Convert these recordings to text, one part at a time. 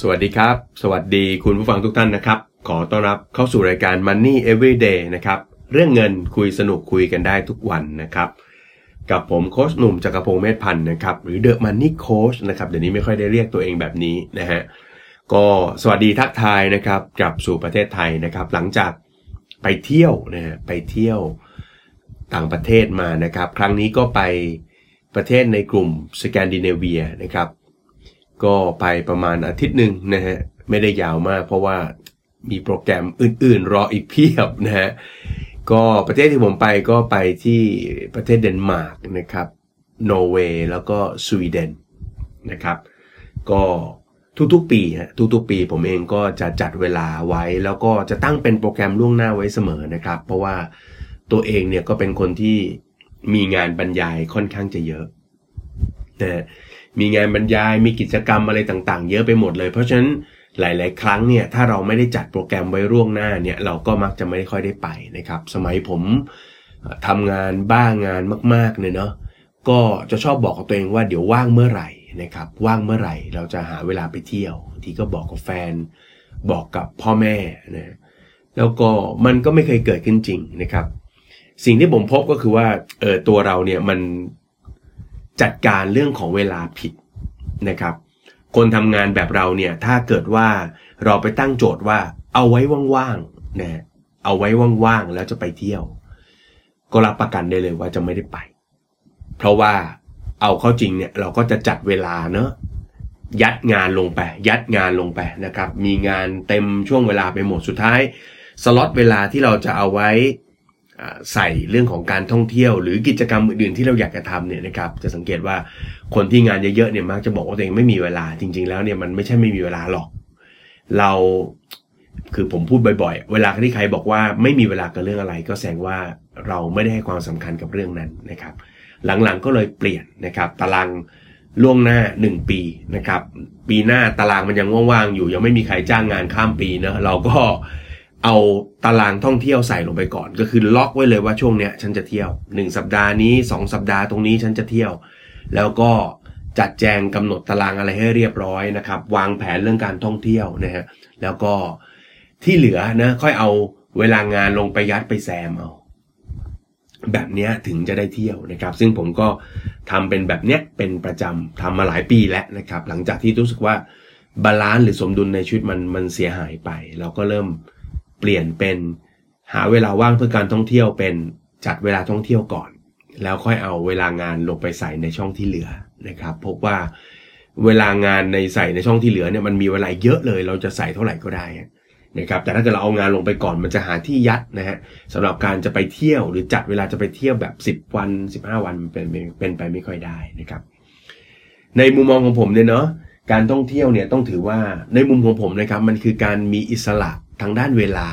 สวัสดีครับ สวัสดีคุณผู้ฟังทุกท่านนะครับ ขอต้อนรับเข้าสู่รายการ Money Everyday นะครับ เรื่องเงินคุยสนุกคุยกันได้ทุกวันนะครับ กับผมโค้ชหนุ่มจักรพงศ์เมธพันธ์นะครับ หรือ The Money Coach นะครับ เดี๋ยวนี้ไม่ค่อยได้เรียกตัวเองแบบนี้นะฮะ ก็สวัสดีทักทายนะครับกลับสู่ประเทศไทยนะครับ หลังจากไปเที่ยวนะฮะไปเที่ยวต่างประเทศมานะครับ ครั้งนี้ก็ไปประเทศในกลุ่มสแกนดิเนเวียนะครับ ก็ไปประมาณอาทิตย์หนึ่งนะฮะไม่ได้ยาวมากเพราะว่ามีโปรแกรมอื่น ๆ รออีกเพียบนะฮะก็ประเทศที่ผมไปก็ไปที่ประเทศเดนมาร์กนะครับนอร์เวย์แล้วก็สวีเดนนะครับ ก็ทุกๆปีฮะทุกๆปีผมเองก็จะจัดเวลาไว้ แล้วก็จะตั้งเป็นโปรแกรมล่วงหน้าไว้เสมอนะครับ เพราะว่าตัวเองเนี่ยก็เป็นคนที่มีงานบรรยายค่อนข้างจะเยอะ นะมีงานบรรยายมีกิจกรรมอะไรต่างๆ เยอะไปหมดเลย เพราะฉะนั้นหลายๆ ครั้งเนี่ยถ้าเราไม่ได้จัดโปรแกรมไว้ล่วงหน้าเนี่ยเราก็มักจะไม่ค่อยได้ไปนะครับ สมัยผมทำงานบ้างานมากๆเนี่ยเนาะก็จะชอบบอกกับตัวเองว่าเดี๋ยวว่างเมื่อไหร่นะครับว่างเมื่อไหร่เราจะหาเวลาไปเที่ยว ทีก็บอกกับแฟน บอกกับพ่อแม่นะแล้วก็มันก็ไม่เคยเกิดขึ้นจริงนะครับ สิ่งที่ผมพบก็คือว่าเออตัวเราเนี่ยมัน จัดการเรื่องของเวลาผิดนะครับ คนทำงานแบบเราเนี่ยถ้าเกิดว่าเราไปตั้งโจทย์ว่าเอาไว้ว่างๆนะเอาไว้ว่างๆแล้วจะไปเที่ยว ก็รับประกันได้เลยว่าจะไม่ได้ไป เพราะว่าเอาเข้าจริงเนี่ยเราก็จะจัดเวลาเนอะยัดงานลงไป ยัดงานลงไปนะครับ มีงานเต็มช่วงเวลาไปหมดสุดท้ายสล็อตเวลาที่เราจะเอาไว้ ใส่เรื่องของการท่องเที่ยว หรือกิจกรรมอื่นๆที่เราอยากจะทำเนี่ยนะครับจะสังเกตว่าคนที่งานเยอะๆเนี่ยมักจะบอกว่าตัวเองไม่มีเวลาจริง ๆ แล้วเนี่ยมันไม่ใช่ไม่มีเวลาหรอก เราคือผมพูดบ่อยๆ เวลาที่ใครบอกว่าไม่มีเวลากับเรื่องอะไร ก็แสดงว่าเราไม่ได้ให้ความสำคัญกับเรื่องนั้นนะครับ หลังๆก็เลยเปลี่ยนนะครับ ตารางล่วงหน้า 1 ปีนะครับ ปีหน้าตารางมันยังว่างๆอยู่ ยังไม่มีใครจ้างงานข้ามปีเนะเราก็ เอาตารางท่องเที่ยวใส่ลงไปก่อน ก็คือล็อกไว้เลยว่าช่วงเนี้ยฉันจะเที่ยว 1 สัปดาห์นี้ 2 สัปดาห์ตรงนี้ฉันจะเที่ยว แล้วก็จัดแจงกำหนดตารางอะไรให้เรียบร้อยนะครับ วางแผนเรื่องการท่องเที่ยวนะฮะแล้วก็ที่เหลือนะค่อยเอาเวลางานลงไปยัดไปแซมเอาแบบนี้ถึงจะได้เที่ยวนะครับ ซึ่งผมก็ทำเป็นแบบเนี้ยเป็นประจำทำมาหลายปีแล้วนะครับ หลังจากที่รู้สึกว่า balance หรือสมดุลในชีวิตมันมันเสียหายไป เราก็เริ่ม เปลี่ยนเป็นหาเวลาว่างเพื่อการท่องเที่ยวเป็นจัดเวลาท่องเที่ยวก่อน แล้วค่อยเอาเวลางานลงไปใส่ในช่องที่เหลือนะครับ พบว่าเวลางานในใส่ในช่องที่เหลือเนี่ยมันมีเวลาเยอะเลย เราจะใส่เท่าไหร่ก็ได้นะครับแต่ถ้าเกิดเราเอางานลงไปก่อนมันจะหาที่ยัดนะฮะสำหรับการจะไปเที่ยวหรือจัดเวลาจะไปเที่ยวแบบ 10 วัน 15 วันเป็นเป็นไปไม่ค่อยได้นะครับในมุมมองของผมเนี่ยเนาะการท่องเที่ยวเนี่ยต้องถือว่าในมุมของผมนะครับมันคือการมีอิสระ ทางด้านเวลา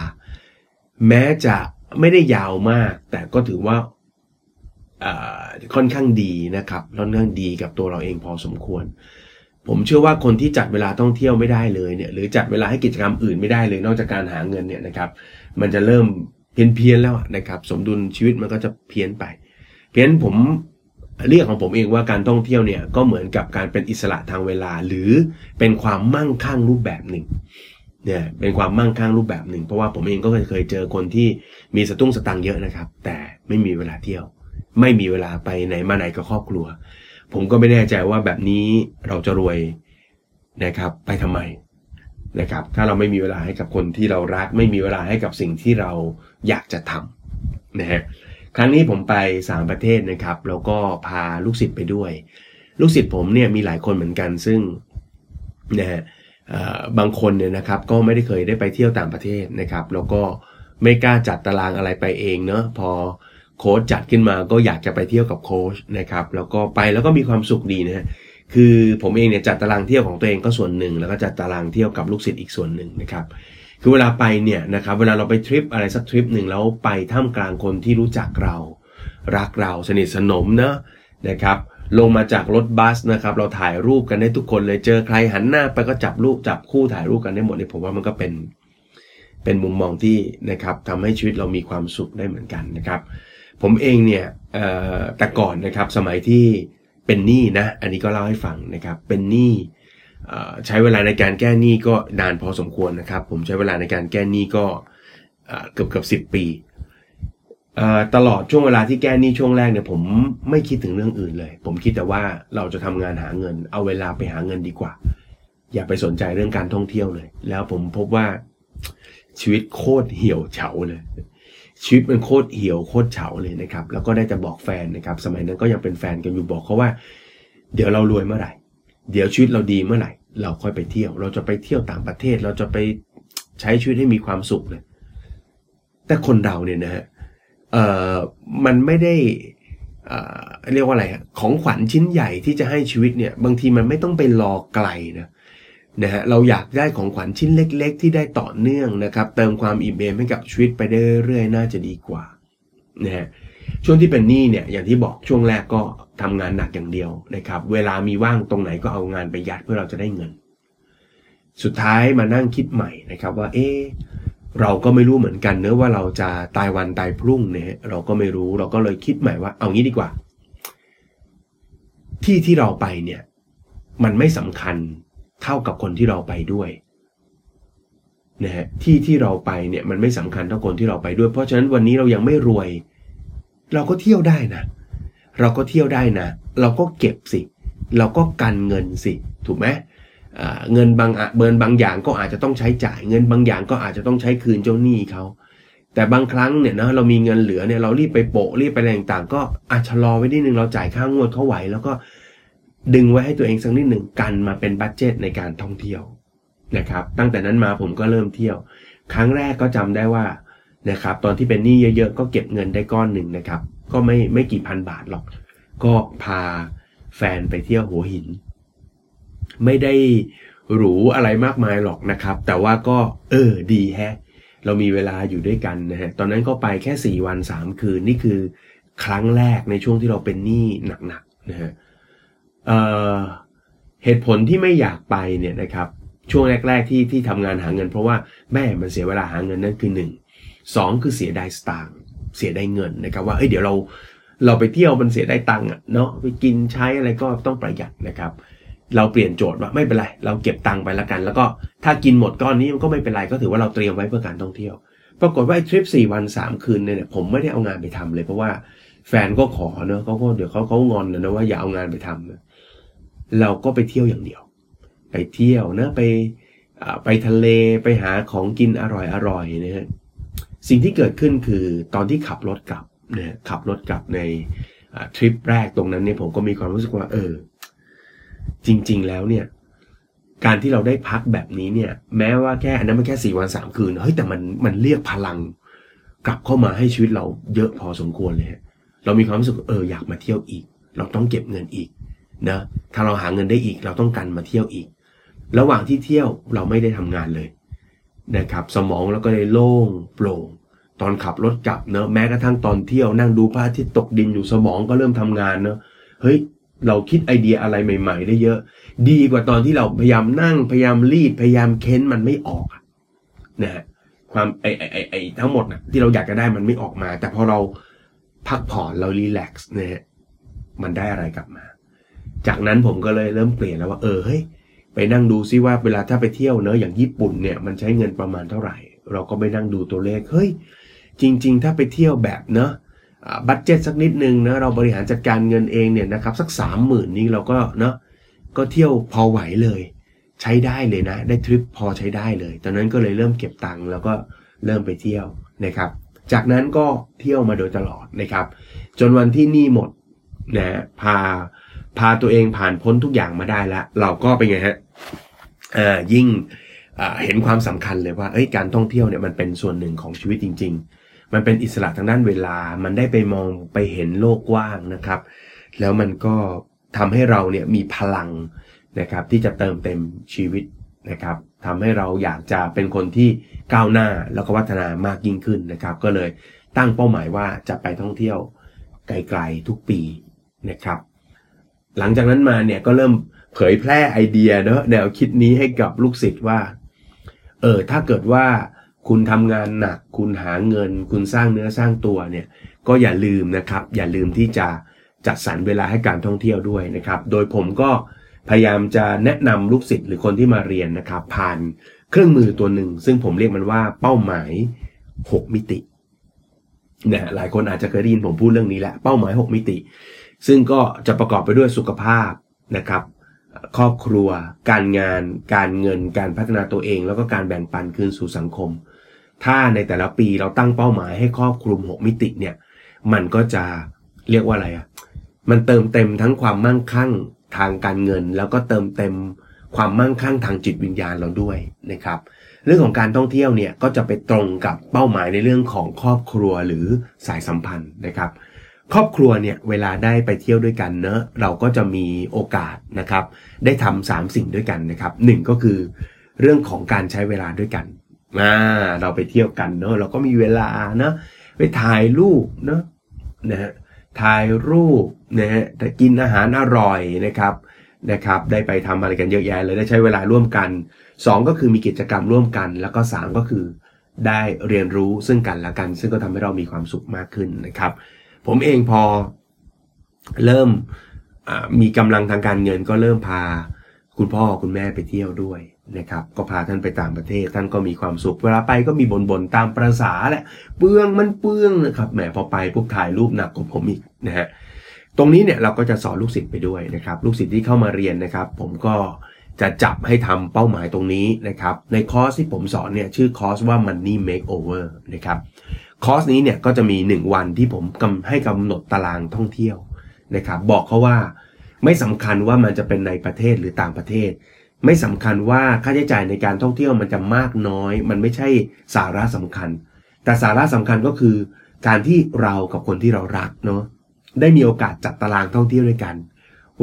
แม้จะไม่ได้ยาวมาก แต่ก็ถือว่าค่อนข้างดีนะครับค่อนข้างดีกับตัวเราเองพอสมควร ผมเชื่อว่าคนที่จัดเวลาท่องเที่ยวไม่ได้เลยเนี่ยหรือจัดเวลาให้กิจกรรมอื่นไม่ได้เลย นอกจากการหาเงินเนี่ยนะครับ มันจะเริ่มเพี้ยนเพียนแล้วนะครับ สมดุลชีวิตมันก็จะเพี้ยนไป เพี้ยนผมเรียกของผมเองว่าการท่องเที่ยวเนี่ยก็เหมือนกับการเป็นอิสระทางเวลา หรือเป็นความมั่งคั่งรูปแบบหนึ่ง เนี่ยเป็นความมั่งคั่งรูปแบบหนึ่ง เพราะว่าผมเองก็เคยเจอคนที่มีสตุ้งสตังเยอะนะครับ แต่ไม่มีเวลาเที่ยว ไม่มีเวลาไปไหนมาไหนกับครอบครัว ผมก็ไม่แน่ใจว่าแบบนี้เราจะรวยนะครับ ไปทำไมนะครับ ถ้าเราไม่มีเวลาให้กับคนที่เรารัก ไม่มีเวลาให้กับสิ่งที่เราอยากจะทำนะฮะครั้งนี้ผมไปสามประเทศนะครับ แล้วก็พาลูกศิษย์ไปด้วย ลูกศิษย์ผมเนี่ยมีหลายคนเหมือนกันซึ่งนะฮะ บางคนเนี่ยนะครับก็ไม่ได้เคยได้ไปเที่ยวต่างประเทศนะครับ แล้วก็ไม่กล้าจัดตารางอะไรไปเองเนาะพอโค้ชจัดขึ้นมาก็อยากจะไปเที่ยวกับโค้ชนะครับแล้วก็ไปแล้วก็มีความสุขดีนะฮะคือผมเองเนี่ยจัดตารางเที่ยวของตัวเองก็ส่วนหนึ่ง แล้วก็จัดตารางเที่ยวกับลูกศิษย์อีกส่วนหนึ่งนะครับคือเวลาไปเนี่ยนะครับเวลาเราไปทริปอะไรสักทริปหนึ่งแล้วไปท่ามกลางคนที่รู้จักเรา รักเราสนิทสนมเนะนะครับ ลงมาจากรถบัสนะครับ เราถ่ายรูปกันได้ทุกคนเลยเจอใครหันหน้าไปก็จับรูปจับคู่ถ่ายรูปกันได้หมดเลยผมว่ามันก็เป็นเป็นมุมมองที่นะครับทำให้ชีวิตเรามีความสุขได้เหมือนกันนะครับ ผมเองเนี่ยแต่ก่อนนะครับสมัยที่เป็นหนี้นะ อันนี้ก็เล่าให้ฟังนะครับ เป็นหนี้ใช้เวลาในการแก้หนี้ก็นานพอสมควรนะครับ ผมใช้เวลาในการแก้หนี้ก็เกือบเกือบสิบปี ตลอดช่วงเวลาที่แก้หนี้ช่วงแรกเนี่ยผมไม่คิดถึงเรื่องอื่นเลย ผมคิดแต่ว่าเราจะทำงานหาเงิน เอาเวลาไปหาเงินดีกว่า อย่าไปสนใจเรื่องการท่องเที่ยวเลย แล้วผมพบว่าชีวิตโคตรเหี่ยวเฉาเลย ชีวิตมันโคตรเหี่ยวโคตรเฉาเลยนะครับ แล้วก็ได้แต่บอกแฟนนะครับ สมัยนั้นก็ยังเป็นแฟนกันอยู่บอกเขาว่า เดี๋ยวเรารวยเมื่อไหร่ เดี๋ยวชีวิตเราดีเมื่อไหร่ เราค่อยไปเที่ยว เราจะไปเที่ยวต่างประเทศ เราจะไปใช้ชีวิตให้มีความสุขเลยแต่คนเราเนี่ยนะฮะเเอ่อมันไม่ได้เอ่อเรียกว่าอะไรของขวัญชิ้นใหญ่ที่จะให้ชีวิตเนี่ย บางทีมันไม่ต้องไปรอไกลนะนะฮะเราอยากได้ของขวัญชิ้นเล็ก ๆ ที่ได้ต่อเนื่องนะครับ เติมความอิ่มเอมให้กับชีวิตไปได้เรื่อยๆน่าจะดีกว่านะฮะช่วงที่เป็นหนี้เนี่ยอย่างที่บอกช่วงแรกก็ทำงานหนักอย่างเดียวนะครับ เวลามีว่างตรงไหนก็เอางานไปยัดเพื่อเราจะได้เงิน สุดท้ายมานั่งคิดใหม่นะครับว่า เอ๊ เราก็ไม่รู้เหมือนกันเนื้อว่าเราจะตายวันตายพรุ่งเนี่ยเราก็ไม่รู้เราก็เลยคิดใหม่ว่า เอางี้ดีกว่า ที่ที่เราไปเนี่ย มันไม่สำคัญเท่ากับคนที่เราไปด้วยนะฮะที่ที่เราไปเนี่ยมันไม่สำคัญเท่าคนที่เราไปด้วย เพราะฉะนั้นวันนี้เรายังไม่รวย เราก็เที่ยวได้นะ เราก็เที่ยวได้นะ เราก็เก็บสิ เราก็กันเงินสิ ถูกไหม เงินบางเบินบางอย่างก็อาจจะต้องใช้จ่าย เงินบางอย่างก็อาจจะต้องใช้คืนเจ้าหนี้เขาแต่บางครั้งเนี่ยนะเรามีเงินเหลือเนี่ยเรารีบไปโปะรีบไปอะไรต่างๆ ก็อาจชะลอไว้นิดนึงเราจ่ายค่างวดเขาไหว แล้วก็ดึงไว้ให้ตัวเองสักนิดหนึ่งกันมาเป็นบัตเจตในการท่องเที่ยวนะครับ ตั้งแต่นั้นมาผมก็เริ่มเที่ยว ครั้งแรกก็จำได้ว่านะครับ ตอนที่เป็นหนี้เยอะๆ ก็เก็บเงินได้ก้อนหนึ่งนะครับ ก็ไม่ไม่กี่พันบาทหรอก ก็พาแฟนไปเที่ยวหัวหิน ไม่ได้หรูอะไรมากมายหรอกนะครับ แต่ว่าก็เออดีแฮะ เรามีเวลาอยู่ด้วยกันนะฮะ ตอนนั้นก็ไปแค่ 4 วัน 3 คืน นี่คือครั้งแรกในช่วงที่เราเป็นหนี้หนักๆนะฮะเเหตุผลที่ไม่อยากไปเนี่ยนะครับ ช่วงแรก ๆ ที่ที่ทำงานหาเงิน เพราะว่าแม่มันเสียเวลาหาเงินนั่นคือหนึ่งสองคือเสียดายสตางค์เสียดายเงินนะครับ ว่าเอ้ยเดี๋ยวเราเราไปเที่ยวมันเสียได้ตังค์เนาะไปกินใช้อะไรก็ต้องประหยัดนะครับ เราเปลี่ยนโจทย์ว่าไม่เป็นไร เราเก็บตังค์ไปแล้วกัน แล้วก็ถ้ากินหมดก้อนนี้มันก็ไม่เป็นไรก็ถือว่าเราเตรียมไว้เพื่อการท่องเที่ยว ปรากฏว่าทริปสี่วันสามคืนเนี่ยผมไม่ได้เอางานไปทำเลยเพราะว่าแฟนก็ขอเนอะเขาก็เดี๋ยวเขาเขางอนนะว่าอย่าเอางานไปทำเราก็ไปเที่ยวอย่างเดียว ไปเที่ยวนะไปไปทะเลไปหาของกินอร่อยอร่อยนะฮะสิ่งที่เกิดขึ้นคือตอนที่ขับรถกลับเนี่ยขับรถกลับในทริปแรกตรงนั้นเนี่ยผมก็มีความรู้สึกว่าเออ จริง ๆ แล้วเนี่ย การที่เราได้พักแบบนี้เนี่ย แม้ว่าแค่อันนั้นมันแค่สี่วันสามคืนเฮ้ยแต่มันมันเรียกพลัง กลับเข้ามาให้ชีวิตเราเยอะพอสมควรเลยเรามีความรู้สึกเอออยากมาเที่ยวอีก เราต้องเก็บเงินอีกนะถ้าเราหาเงินได้อีกเราต้องการมาเที่ยวอีก ระหว่างที่เที่ยวเราไม่ได้ทำงานเลยนะครับ สมองเราก็เลยโล่งโปร่งตอนขับรถกลับเนอะแม้กระทั่งตอนเที่ยวนั่งดูพระอาทิตย์ตกดินอยู่สมองก็เริ่มทำงานเนอะเฮ้ย เราคิดไอเดียอะไรใหม่ ๆ ได้เยอะ ดีกว่าตอนที่เราพยายามนั่งพยายามรีดพยายามเค้นมันไม่ออกนะฮะความไอไอไอไอทั้งหมดนะที่เราอยากจะได้มันไม่ออกมา แต่พอเราพักผ่อนเรารีแลกซ์เนี่ยมันได้อะไรกลับมา จากนั้นผมก็เลยเริ่มเปลี่ยนแล้วว่าเออเฮ้ยไปนั่งดูซิว่าเวลาถ้าไปเที่ยวเนอะอย่างญี่ปุ่นเนี่ยมันใช้เงินประมาณเท่าไหร่ เราก็ไปนั่งดูตัวเลขเฮ้ยจริง ๆ ถ้าไปเที่ยวแบบเนาะ บัตเจ็ตสักนิดนึงนะเราบริหารจัดการเงินเองเนี่ยนะครับสักสามหมื่นนี้เราก็เนาะก็เที่ยวพอไหวเลย ใช้ได้เลยนะ ได้ทริปพอใช้ได้เลย ตอนนั้นก็เลยเริ่มเก็บตังค์แล้วก็เริ่มไปเที่ยวนะครับ จากนั้นก็เที่ยวมาโดยตลอดนะครับ จนวันที่นี่หมดนะพาพาตัวเองผ่านพ้นทุกอย่างมาได้แล้ว เราก็เป็นไงฮะอ่ายิ่งเห็นความสำคัญเลยว่าเอ้ยการท่องเที่ยวเนี่ยมันเป็นส่วนหนึ่งของชีวิตจริง ๆ มันเป็นอิสระทางด้านเวลา มันได้ไปมองไปเห็นโลกกว้างนะครับ แล้วมันก็ทำให้เราเนี่ยมีพลังนะครับที่จะเติมเต็มชีวิตนะครับทำให้เราอยากจะเป็นคนที่ก้าวหน้าแล้วก็วัฒนามากยิ่งขึ้นนะครับ ก็เลยตั้งเป้าหมายว่าจะไปท่องเที่ยวไกลๆทุกปีนะครับ หลังจากนั้นมาเนี่ยก็เริ่มเผยแพร่ไอเดียเนอะแนวคิดนี้ให้กับลูกศิษย์ว่า เออถ้าเกิดว่า คุณทำงานหนัก คุณหาเงิน คุณสร้างเนื้อสร้างตัวเนี่ย ก็อย่าลืมนะครับ อย่าลืมที่จะจัดสรรเวลาให้การท่องเที่ยวด้วยนะครับ โดยผมก็พยายามจะแนะนำลูกศิษย์หรือคนที่มาเรียนนะครับ ผ่านเครื่องมือตัวหนึ่ง ซึ่งผมเรียกมันว่าเป้าหมาย 6 มิตินะหลายคนอาจจะเคยได้ยินผมพูดเรื่องนี้แหละเป้าหมาย 6 มิติ ซึ่งก็จะประกอบไปด้วยสุขภาพนะครับ ครอบครัว การงาน การเงิน การพัฒนาตัวเอง แล้วก็การแบ่งปันคืนสู่สังคม ถ้าในแต่ละปีเราตั้งเป้าหมายให้ครอบคลุม 6 มิติเนี่ย มันก็จะเรียกว่าอะไรอะ่ะ มันเติมเต็มทั้งความมั่งคั่งทางการเงิน แล้วก็เติมเต็มความมั่งคั่งทางจิตวิญญาณเราด้วยนะครับ เรื่องของการท่องเที่ยวเนี่ยก็จะไปตรงกับเป้าหมายในเรื่องของครอบครัวหรือสายสัมพันธ์นะครับ ครอบครัวเนี่ยเวลาได้ไปเที่ยวด้วยกันเนอะเราก็จะมีโอกาสนะครับ ได้ทำสามสิ่งด้วยกันนะครับหนึ่งก็คือเรื่องของการใช้เวลาด้วยกัน อ่าเราไปเที่ยวกันเนอะเราก็มีเวลาเนอะไปถ่ายรูปเนอะนะฮะถ่ายรูปนะฮะแต่กินอาหารอร่อยนะครับนะครับ ได้ไปทำอะไรกันเยอะแยะเลยได้ใช้เวลาร่วมกัน 2 ก็คือมีกิจกรรมร่วมกัน แล้วก็ 3 ก็คือได้เรียนรู้ซึ่งกันและกัน ซึ่งก็ทำให้เรามีความสุขมากขึ้นนะครับ ผมเองพอเริ่มมีกำลังทางการเงินก็เริ่มพาคุณพ่อคุณแม่ไปเที่ยวด้วย นะครับก็พาท่านไปต่างประเทศ ท่านก็มีความสุข เวลาไปก็มีบนบนตามประษาแหละเปื้องมันเปื้องนะครับแหมพอไปปุ๊บถ่ายรูปหนักกว่าผมอีกนะฮะตรงนี้เนี่ยเราก็จะสอนลูกศิษย์ไปด้วยนะครับ ลูกศิษย์ที่เข้ามาเรียนนะครับ ผมก็จะจับให้ทำเป้าหมายตรงนี้นะครับ ในคอร์สที่ผมสอนเนี่ยชื่อคอร์สว่า Money Makeover นะครับคอร์สนี้เนี่ยก็จะมี 1 วันที่ผมกำให้กำหนดตารางท่องเที่ยวนะครับ บอกเขาว่าไม่สำคัญว่ามันจะเป็นในประเทศหรือต่างประเทศ ไม่สำคัญว่าค่าใช้จ่ายในการท่องเที่ยวมันจะมากน้อย มันไม่ใช่สาระสำคัญ แต่สาระสำคัญก็คือ การที่เรากับคนที่เรารักเนาะได้มีโอกาสจัดตารางท่องเที่ยวด้วยกัน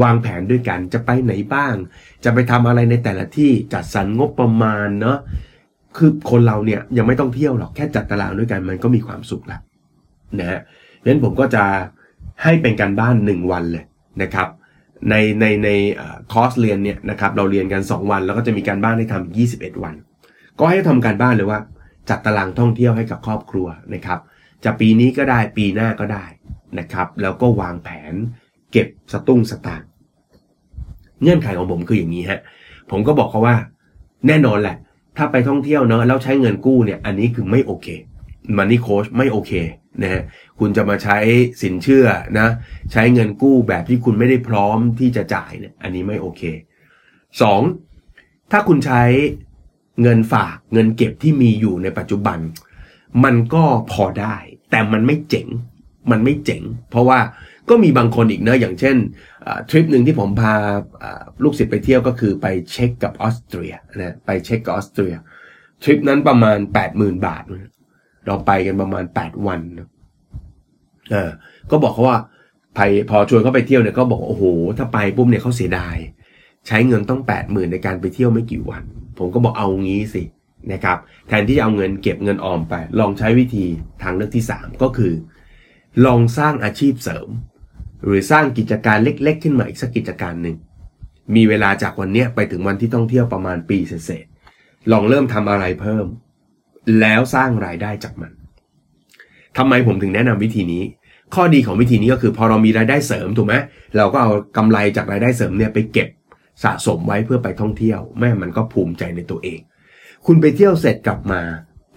วางแผนด้วยกันจะไปไหนบ้าง จะไปทำอะไรในแต่ละที่จัดสรรงบประมาณเนาะคือคนเราเนี่ยยังไม่ต้องเที่ยวหรอกแค่จัดตารางด้วยกันมันก็มีความสุขล้วนะฮะดังนั้นผมก็จะให้เป็นการบ้าน1วันเลยนะครับ ในในในคอร์สเรียนเนี่ยนะครับเราเรียนกัน 2 วัน แล้วก็จะมีการบ้านให้ทำ21 วัน ก็ให้ทำการบ้านเลยว่า จัดตารางท่องเที่ยวให้กับครอบครัวนะครับ จะปีนี้ก็ได้ปีหน้าก็ได้นะครับ แล้วก็วางแผนเก็บสตุ้งสตางค์เงื่อนไขของผมคืออย่างนี้ฮะผมก็บอกเขาว่า แน่นอนแหละ ถ้าไปท่องเที่ยวเนาะแล้วใช้เงินกู้เนี่ย อันนี้คือไม่โอเค มันนี่โค้ชไม่โอเคนะฮะคุณจะมาใช้สินเชื่อนะ ใช้เงินกู้แบบที่คุณไม่ได้พร้อมที่จะจ่ายเนี่ยอันนี้ไม่โอเค 2. ถ้าคุณใช้เงินฝากเงินเก็บที่มีอยู่ในปัจจุบัน มันก็พอได้ แต่มันไม่เจ๋ง มันไม่เจ๋ง เพราะว่าก็มีบางคนอีกเนะอย่างเช่นทริปหนึ่งที่ผมพาลูกศิษย์ไปเที่ยวก็คือไปเช็คกับออสเตรียนะไปเช็คกับออสเตรียทริปนั้นประมาณ 80,000 บาท เราไปกันประมาณ 8 วันเออก็บอกเขาว่าไปพอชวนเขาไปเที่ยวเนี่ยก็บอกโอ้โห ถ้าไปปุ๊บเนี่ยเขาเสียดาย ใช้เงินต้อง 80,000 ในการไปเที่ยวไม่กี่วัน ผมก็บอกเอางี้สินะครับ แทนที่จะเอาเงินเก็บเงินออมไป ลองใช้วิธีทางเลือกที่ 3 ก็คือ ลองสร้างอาชีพเสริม หรือสร้างกิจการเล็ก ๆ ขึ้นมาอีกสักกิจการหนึ่งมีเวลาจากวันนี้ไปถึงวันที่ต้องเที่ยวประมาณปีเศษลองเริ่มทำอะไรเพิ่ม แล้วสร้างรายได้จากมันทำไมผมถึงแนะนำวิธีนี้ ข้อดีของวิธีนี้ก็คือพอเรามีรายได้เสริมถูกไหมเราก็เอากำไรจากรายได้เสริมเนี่ยไปเก็บสะสมไว้เพื่อไปท่องเที่ยว แม่มันก็ภูมิใจในตัวเอง คุณไปเที่ยวเสร็จกลับมา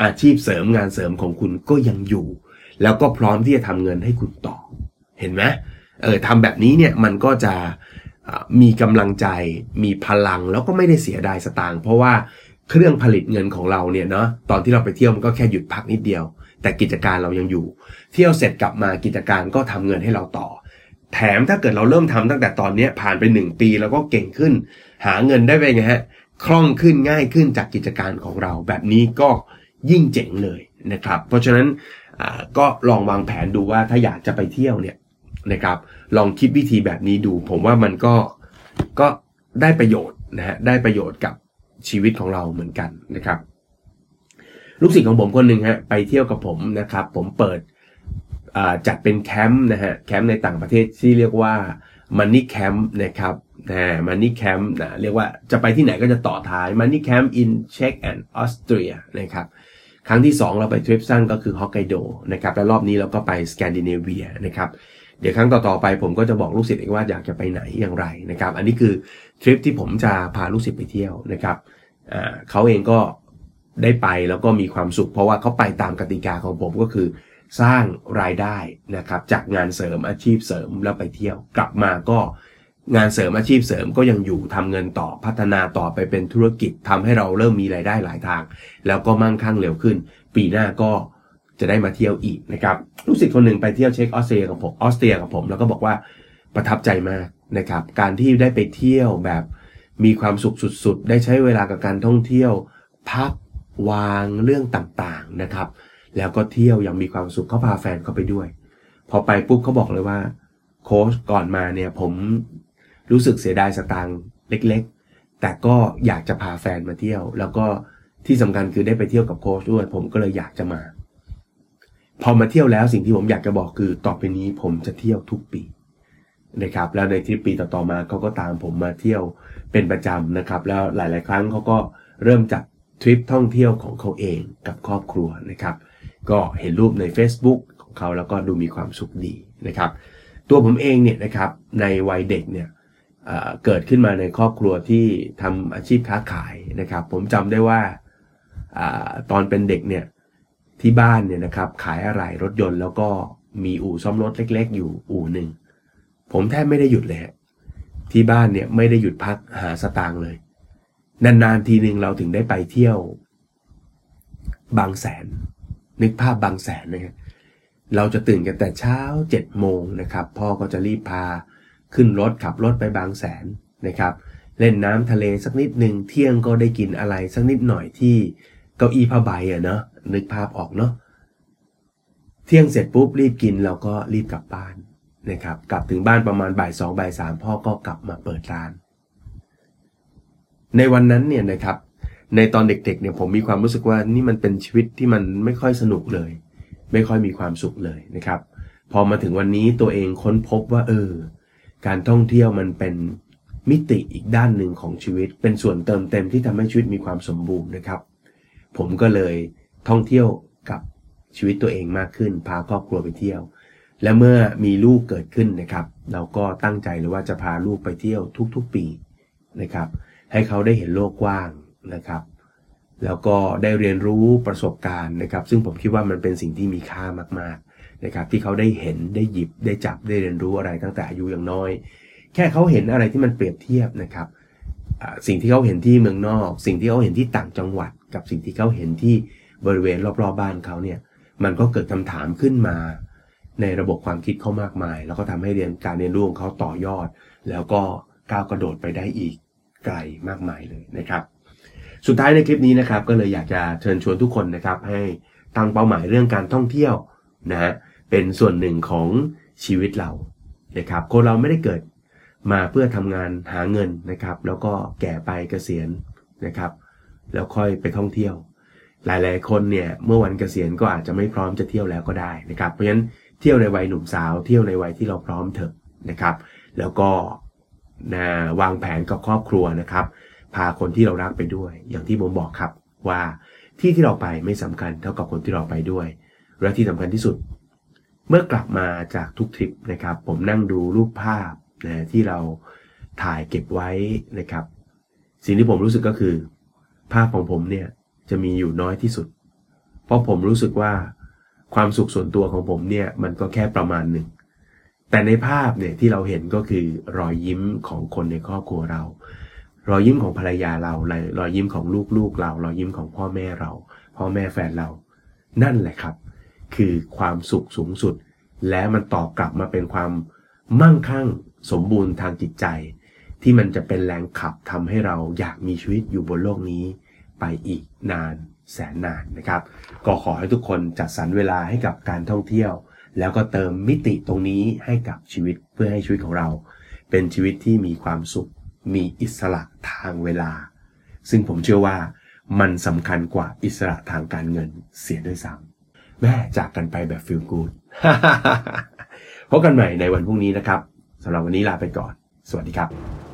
อาชีพเสริมงานเสริมของคุณก็ยังอยู่ แล้วก็พร้อมที่จะทำเงินให้คุณต่อ เห็นไหมเออทำแบบนี้เนี่ยมันก็จะมีกำลังใจมีพลังแล้วก็ไม่ได้เสียดายสตางค์เพราะว่า เครื่องผลิตเงินของเราเนี่ยเนาะตอนที่เราไปเที่ยวมันก็แค่หยุดพักนิดเดียว แต่กิจการเรายังอยู่ เที่ยวเสร็จกลับมากิจการก็ทำเงินให้เราต่อ แถมถ้าเกิดเราเริ่มทำตั้งแต่ตอนนี้ผ่านไปหนึ่งปีแล้วก็เก่งขึ้น หาเงินได้ไปไงฮะคล่องขึ้นง่ายขึ้นจากกิจการของเรา แบบนี้ก็ยิ่งเจ๋งเลยนะครับ เพราะฉะนั้นก็ลองวางแผนดูว่าถ้าอยากจะไปเที่ยวเนี่ยนะครับลองคิดวิธีแบบนี้ดู ผมว่ามันก็ก็ได้ประโยชน์นะฮะได้ประโยชน์กับ ชีวิตของเราเหมือนกันนะครับ ลูกศิษย์ของผมคนหนึ่งฮะไปเที่ยวกับผมนะครับ ผมเปิดจัดเป็นแคมป์นะฮะแคมป์ในต่างประเทศที่เรียกว่า Money Camp นะครับนะ Money Camp นะเรียกว่าจะไปที่ไหนก็จะต่อท้ายมันนี่แคมป์ in Czech and Austria นะครับครั้งที่ 2 เราไปทริปสั้นก็คือฮอกไกโดนะครับและรอบนี้เราก็ไปสแกนดิเนเวียนะครับ เดี๋ยวครั้งต่อๆไปผมก็จะบอกลูกศิษย์เองว่าอยากจะไปไหนอย่างไรนะครับ อันนี้คือทริปที่ผมจะพาลูกศิษย์ไปเที่ยวนะครับเขาเองก็ได้ไปแล้วก็มีความสุข เพราะว่าเขาไปตามกติกาของผมก็คือ สร้างรายได้นะครับจากงานเสริมอาชีพเสริมแล้วไปเที่ยว กลับมาก็งานเสริมอาชีพเสริมก็ยังอยู่ทำเงินต่อพัฒนาต่อไปเป็นธุรกิจทำให้เราเริ่มมีรายได้หลายทาง แล้วก็มั่งคั่งเร็วขึ้น ปีหน้าก็ จะได้มาเที่ยวอีกนะครับลูกศิษย์คนหนึ่งไปเที่ยวเช็คออสเตรียกับผมออสเตรียกับผม แล้วก็บอกว่าประทับใจมากนะครับ การที่ได้ไปเที่ยวแบบมีความสุขสุด ๆ ได้ใช้เวลากับการท่องเที่ยว พักวางเรื่องต่างๆนะครับ แล้วก็เที่ยวอย่างมีความสุขเขาพาแฟนเขาไปด้วย พอไปปุ๊บเขาบอกเลยว่าโค้ชก่อนมาเนี่ยผมรู้สึกเสียดายสตางค์เล็กๆ แต่ก็อยากจะพาแฟนมาเที่ยว แล้วก็ที่สำคัญคือได้ไปเที่ยวกับโค้ชด้วย ผมก็เลยอยากจะมา พอมาเที่ยวแล้วสิ่งที่ผมอยากจะบอกคือต่อไปนี้ผมจะเที่ยวทุกปีนะครับแล้วในทริปปีต่อๆมาเขาก็ตามผมมาเที่ยวเป็นประจำนะครับ แล้วหลาย ๆ ครั้งเขาก็เริ่มจัดทริปท่องเที่ยวของเขาเองกับครอบครัวนะครับ ก็เห็นรูปใน Facebook ของเขาแล้วก็ดูมีความสุขดีนะครับ ตัวผมเองเนี่ยนะครับในวัยเด็กเนี่ยเกิดขึ้นมาในครอบครัวที่ทำอาชีพค้าขายนะครับ ผมจำได้ว่าอตอนเป็นเด็กเนี่ย ที่บ้านเนี่ยนะครับขายอะไรรถยนต์แล้วก็มีอู่ซ่อมรถเล็ก ๆ อยู่อู่หนึ่งผมแทบไม่ได้หยุดเลยที่บ้านเนี่ยไม่ได้หยุดพักหาสตางค์เลย นานๆทีหนึ่งเราถึงได้ไปเที่ยว บางแสน นึกภาพบางแสนนะครับเราจะตื่นกันแต่เช้า7จ็ดโมงนะครับ พ่อก็จะรีบพาขึ้นรถขับรถไปบางแสนนะครับ เล่นน้ำทะเลสักนิดหนึ่งเที่ยงก็ได้กินอะไรสักนิดหน่อยที่เก้าอี้ผ้าใบอะเนาะ นึกภาพออกเนาะเที่ยงเสร็จปุ๊บรีบกินเราก็รีบกลับบ้านนะครับกลับถึงบ้านประมาณบ่ายสองบ่ายสามพ่อก็กลับมาเปิดร้าน ในวันนั้นเนี่ยนะครับในตอนเด็กๆเนี่ยผมมีความรู้สึกว่านี่มันเป็นชีวิตที่มันไม่ค่อยสนุกเลย ไม่ค่อยมีความสุขเลยนะครับ พอมาถึงวันนี้ตัวเองค้นพบว่าเออการท่องเที่ยวมันเป็นมิติอีกด้านหนึ่งของชีวิต เป็นส่วนเติมเต็มที่ทำให้ชีวิตมีความสมบูรณ์นะครับ ผมก็เลย ท่องเที่ยวกับชีวิตตัวเองมากขึ้น พาครอบครัวไปเที่ยว และเมื่อมีลูกเกิดขึ้นนะครับ เราก็ตั้งใจเลยว่าจะพาลูกไปเที่ยวทุกๆปีนะครับ ให้เขาได้เห็นโลกกว้างนะครับ แล้วก็ได้เรียนรู้ประสบการณ์นะครับ ซึ่งผมคิดว่ามันเป็นสิ่งที่มีค่ามากๆนะครับ ที่เขาได้เห็นได้หยิบได้จับได้เรียนรู้อะไรตั้งแต่อายุยังน้อย แค่เขาเห็นอะไรที่มันเปรียบเทียบนะครับสิ่งที่เขาเห็นที่เมืองนอก สิ่งที่เขาเห็นที่ต่างจังหวัด กับสิ่งที่เขาเห็นที่ บริเวณรอบๆบบ้านเขาเนี่ยมันก็เกิดคำถามขึ้นมา ในระบบความคิดเขามากมาย แล้วก็ทำให้เรียนการเรียนรู้ของเขาต่อยอด แล้วก็ก้าวกระโดดไปได้อีกไกลมากมายเลยนะครับ สุดท้ายในคลิปนี้นะครับ ก็เลยอยากจะเชิญชวนทุกคนนะครับ ให้ตั้งเป้าหมายเรื่องการท่องเที่ยวนะฮะเป็นส่วนหนึ่งของชีวิตเรานะครับคนเราไม่ได้เกิดมาเพื่อทำงานหาเงินนะครับ แล้วก็แก่ไปเกษียณนะครับ แล้วค่อยไปท่องเที่ยว หลายๆ คนเนี่ยเมื่อวันเกษียณก็อาจจะไม่พร้อมจะเที่ยวแล้วก็ได้นะครับ เพราะฉะนั้นเที่ยวในวัยหนุ่มสาวเที่ยวในวัยที่เราพร้อมเถอะนะครับ แล้วก็นะวางแผนกับครอบครัวนะครับ พาคนที่เรารักไปด้วย อย่างที่ผมบอกครับว่าที่ที่เราไปไม่สำคัญเท่ากับคนที่เราไปด้วย และที่สำคัญที่สุด เมื่อกลับมาจากทุกทริปนะครับ ผมนั่งดูรูปภาพนะที่เราถ่ายเก็บไว้นะครับ สิ่งที่ผมรู้สึกก็คือ ภาพของผมเนี่ย จะมีอยู่น้อยที่สุด เพราะผมรู้สึกว่าความสุขส่วนตัวของผมเนี่ยมันก็แค่ประมาณหนึ่ง แต่ในภาพเนี่ยที่เราเห็นก็คือรอยยิ้มของคนในครอบครัวเรา รอยยิ้มของภรรยาเรา รอยยิ้มของลูกๆเรา รอยยิ้มของพ่อแม่เรา พ่อแม่แฟนเรา นั่นแหละครับ คือความสุขสูงสุด และมันตอบกลับมาเป็นความมั่งคั่งสมบูรณ์ทางจิตใจ ที่มันจะเป็นแรงขับทำให้เราอยากมีชีวิตอยู่บนโลกนี้ ไปอีกนานแสนนานนะครับ ก็ขอให้ทุกคนจัดสรรเวลาให้กับการท่องเที่ยว แล้วก็เติมมิติตรงนี้ให้กับชีวิตเพื่อให้ชีวิตของเรา เป็นชีวิตที่มีความสุข มีอิสระทางเวลา ซึ่งผมเชื่อว่ามันสำคัญกว่าอิสระทางการเงินเสียด้วยซ้ำแม่จากกันไปแบบฟิลกูดพบกันใหม่ในวันพรุ่งนี้นะครับสำหรับวันนี้ลาไปก่อน สวัสดีครับ